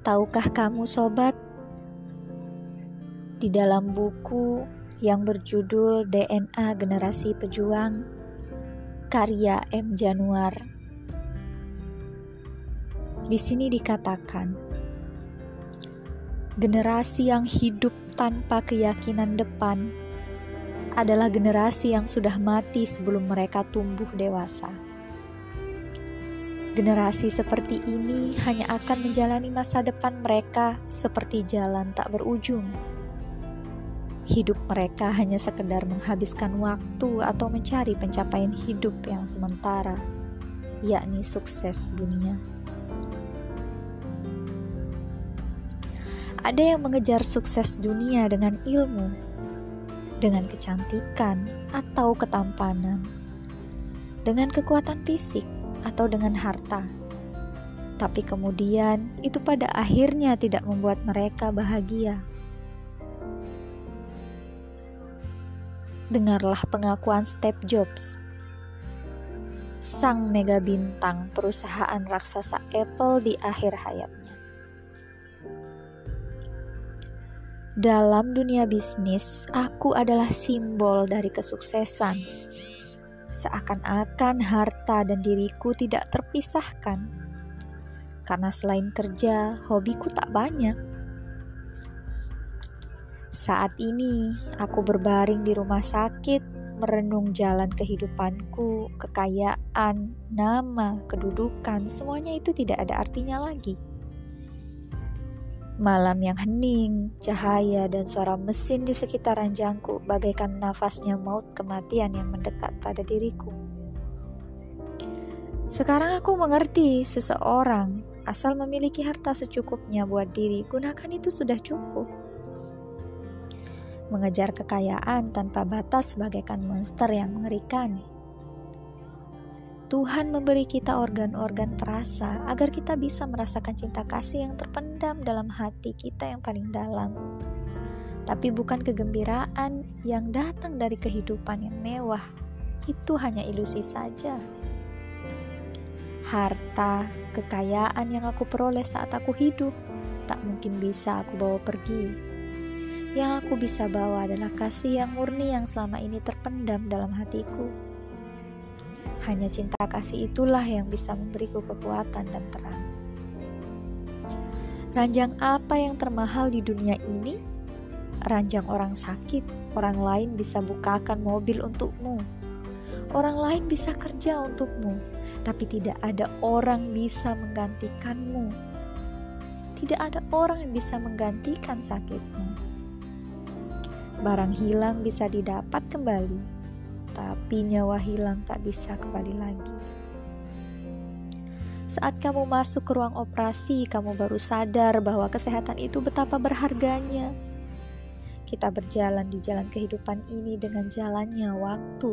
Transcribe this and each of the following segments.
Tahukah kamu, sobat, di dalam buku yang berjudul DNA Generasi Pejuang, karya M. Januar, di sini dikatakan, generasi yang hidup tanpa keyakinan depan adalah generasi yang sudah mati sebelum mereka tumbuh dewasa. Generasi seperti ini hanya akan menjalani masa depan mereka seperti jalan tak berujung. Hidup mereka hanya sekedar menghabiskan waktu atau mencari pencapaian hidup yang sementara, yakni sukses dunia. Ada yang mengejar sukses dunia dengan ilmu, dengan kecantikan atau ketampanan, dengan kekuatan fisik atau dengan harta. Tapi kemudian itu pada akhirnya tidak membuat mereka bahagia. Dengarlah pengakuan Steve Jobs, sang mega bintang perusahaan raksasa Apple di akhir hayatnya. Dalam dunia bisnis, aku adalah simbol dari kesuksesan seakan-akan harta dan diriku tidak terpisahkan. Karena selain kerja, hobiku tak banyak. Saat ini, aku berbaring di rumah sakit, merenung jalan kehidupanku, kekayaan, nama, kedudukan, semuanya itu tidak ada artinya lagi. Malam yang hening, cahaya dan suara mesin di sekitar ranjangku bagaikan nafasnya maut kematian yang mendekat pada diriku. Sekarang aku mengerti seseorang asal memiliki harta secukupnya buat diri, gunakan itu sudah cukup. Mengejar kekayaan tanpa batas bagaikan monster yang mengerikan. Tuhan memberi kita organ-organ perasa agar kita bisa merasakan cinta kasih yang terpendam dalam hati kita yang paling dalam. Tapi bukan kegembiraan yang datang dari kehidupan yang mewah. Itu hanya ilusi saja. Harta, kekayaan yang aku peroleh saat aku hidup tak mungkin bisa aku bawa pergi. Yang aku bisa bawa adalah kasih yang murni yang selama ini terpendam dalam hatiku hanya cinta kasih itulah yang bisa memberiku kekuatan dan terang. Ranjang apa yang termahal di dunia ini? Ranjang orang sakit, orang lain bisa bukakan mobil untukmu. Orang lain bisa kerja untukmu, tapi tidak ada orang bisa menggantikanmu. Tidak ada orang yang bisa menggantikan sakitmu. Barang hilang bisa didapat kembali, tapi nyawa hilang tak bisa kembali lagi. Saat kamu masuk ke ruang operasi, kamu baru sadar bahwa kesehatan itu betapa berharganya. Kita berjalan di jalan kehidupan ini dengan jalannya waktu.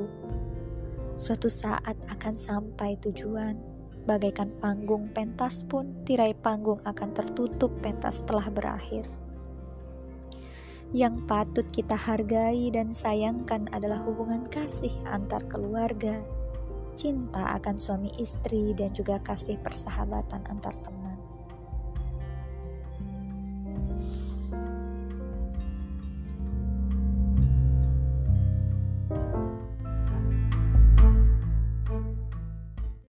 Suatu saat akan sampai tujuan. Bagaikan panggung pentas pun, tirai panggung akan tertutup pentas telah berakhir. Yang patut kita hargai dan sayangkan adalah hubungan kasih antar keluarga, cinta akan suami istri, dan juga kasih persahabatan antar teman.